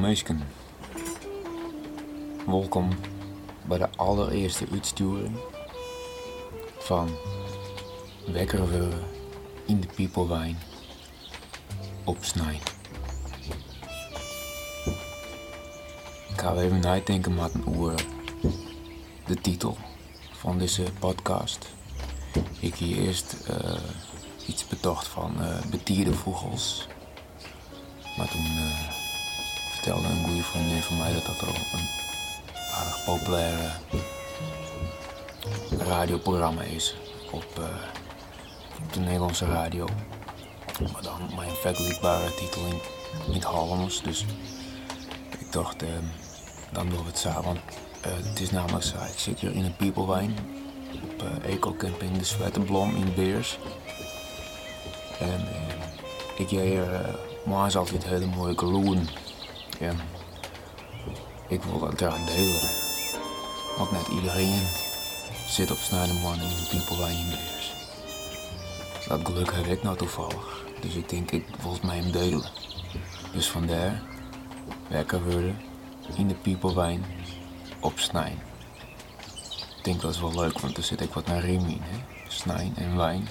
meisken. Welkom bij de allereerste uitsturing van Wekker worden in de Piepelwijn op Snij. Ik ga even nadenken met een de titel van deze podcast. Ik hier eerst eh, iets betocht van uh, betierde vogels. Maar toen uh, vertelde een goede vriendin van mij dat dat er een aardig populair radioprogramma is op, uh, op de Nederlandse radio. Maar dan een vergelijkbare titel in, het Hollands. Dus ik dacht, uh, dan doen we het samen. Want het is namelijk zo, ik zit hier in een Piepelwijn op uh, Eco-camping De Zwettenblom in Beers. En ik jij hier maar altijd hele mooie gloen. En ik wil dat graag delen. Want net iedereen zit op Snijderman in een piepelwijn in Beers. Dat geluk heb ik nou toevallig. Dus ik denk, ik wil het met hem delen. Dus vandaar, wekker worden in de piepelwijn op Snijn. Ik denk dat is wel leuk, want er zit ik wat naar Riem in. Hè? En wijn.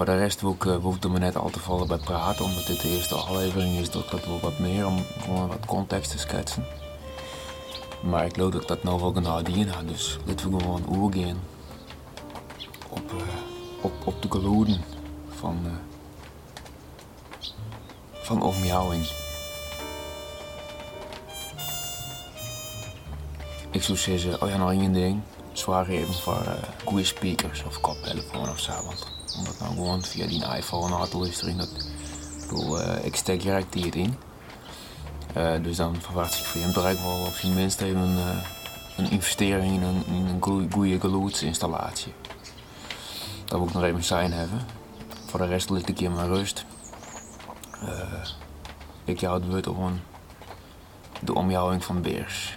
Voor de rest wil ik, me net al te vallen bij praten, omdat dit de eerste aflevering is. Dat dat wel wat meer om gewoon wat context te schetsen. Maar ik geloof dat ik dat nou wel gaan dienen dus laten we gewoon oergaan op, uh, op, op de geloeden van, uh, van omjouwing. Ik zou zeggen, oh ja, nog één ding. Zwaar even voor uh, goede speakers of koptelefoon of zo. Want omdat nou gewoon via die iPhone aan te luisteren. Dat, ik bedoel, uh, ik steek direct die in. Uh, dus dan verwacht ik van je bedrijf wel op zijn minst een, uh, een investering in een, in een goede geluidsinstallatie. Dat moet ik nog even zijn hebben. Voor de rest ligt ik hier maar rust. ik jou het woord gewoon de omjouwing van beers.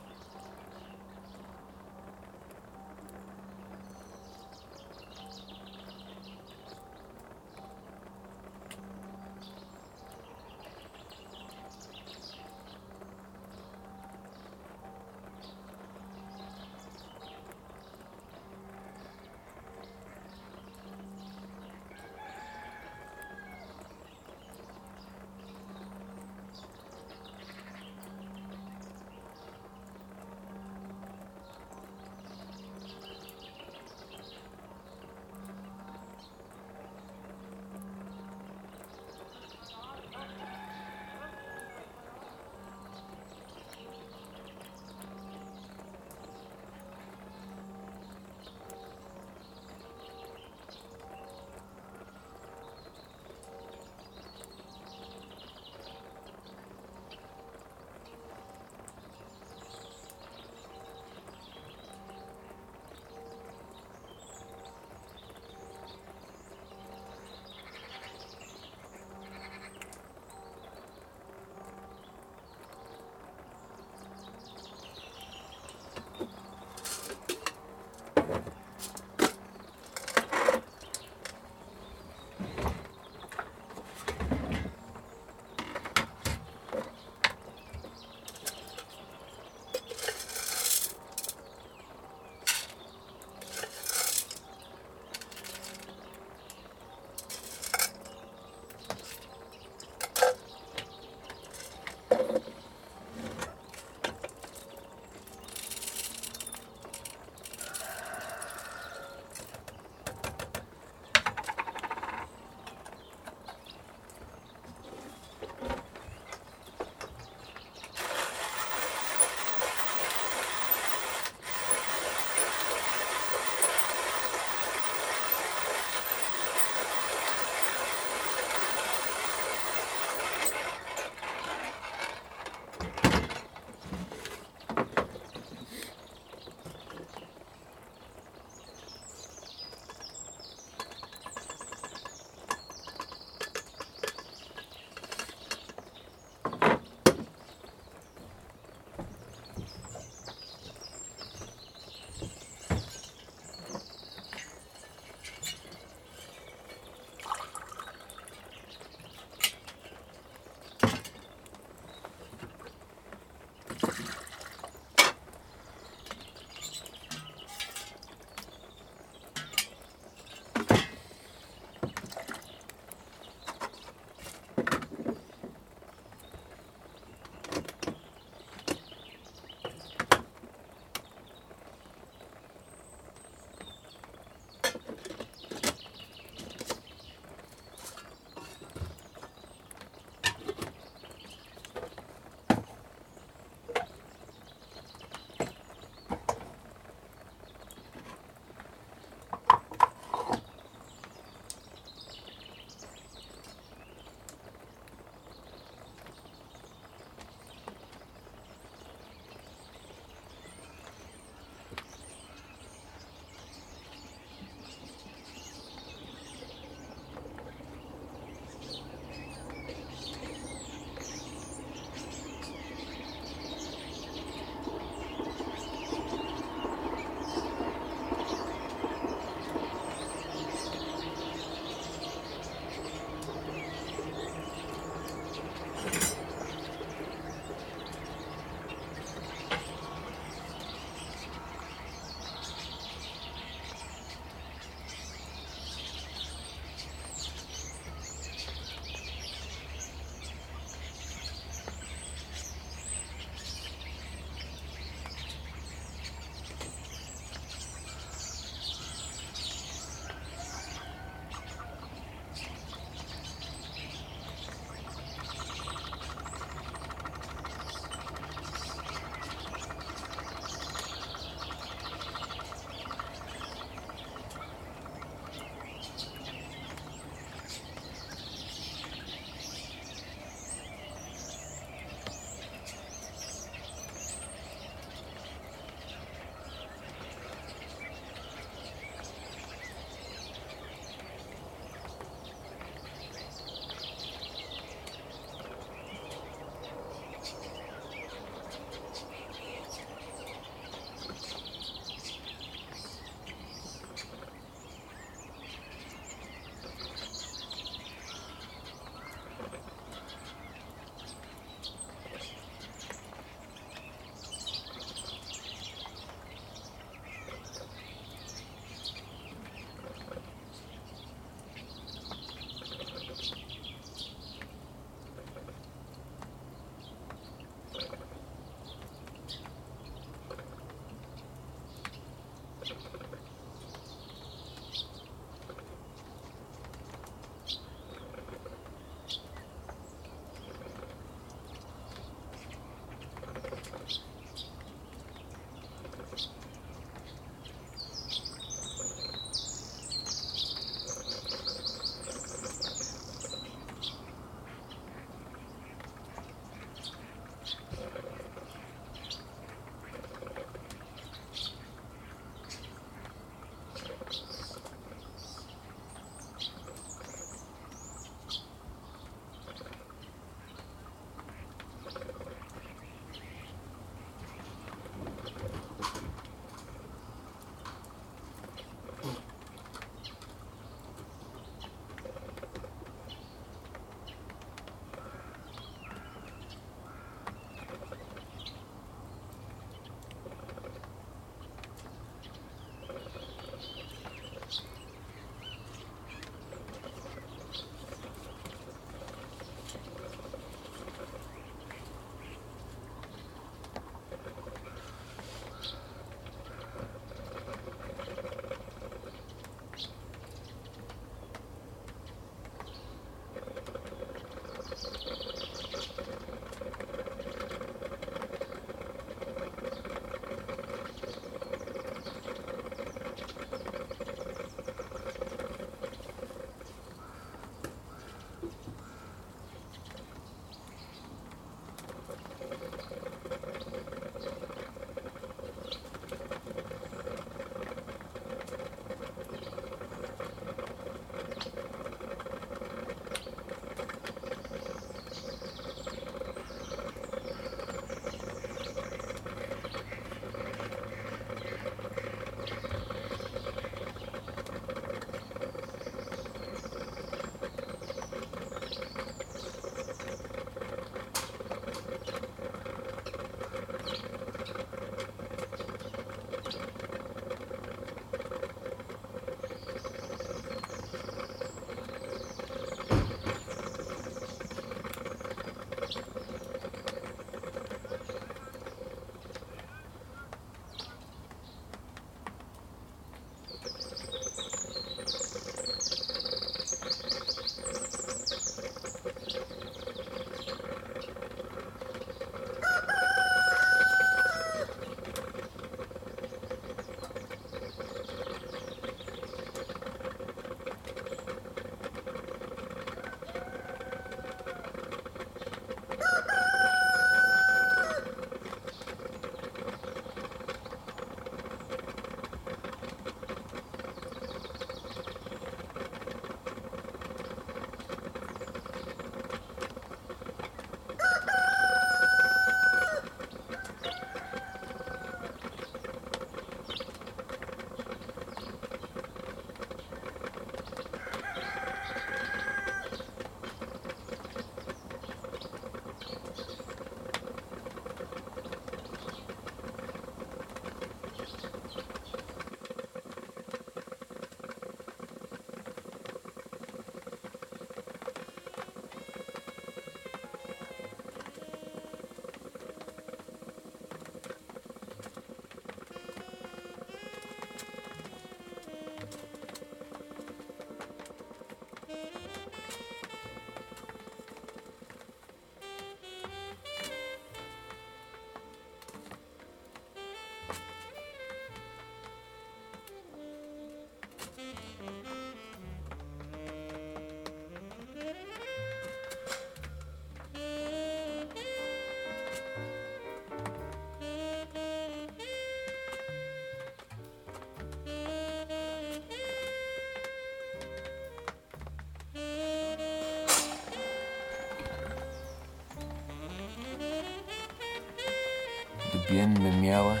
Bien met miauwen.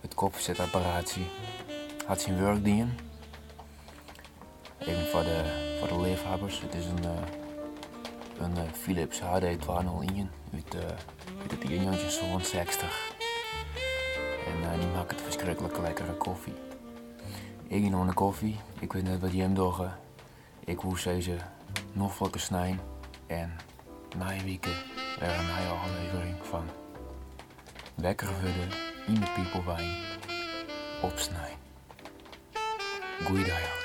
Het koffiezetapparatie. Had zijn werk dienen. Even voor de, voor de liefhebbers. Het is een, uh, een uh, Philips HD 201 uit, uh, uit het 1960. En die maakt het verschrikkelijk lekkere koffie. Ik nog een koffie, ik weet net wat je hem doet. Ik woest deze nog snijden. En na een week weer een nieuwe aflevering van Wekker vullen in de piepelwijn opsnijden. Goeiedag.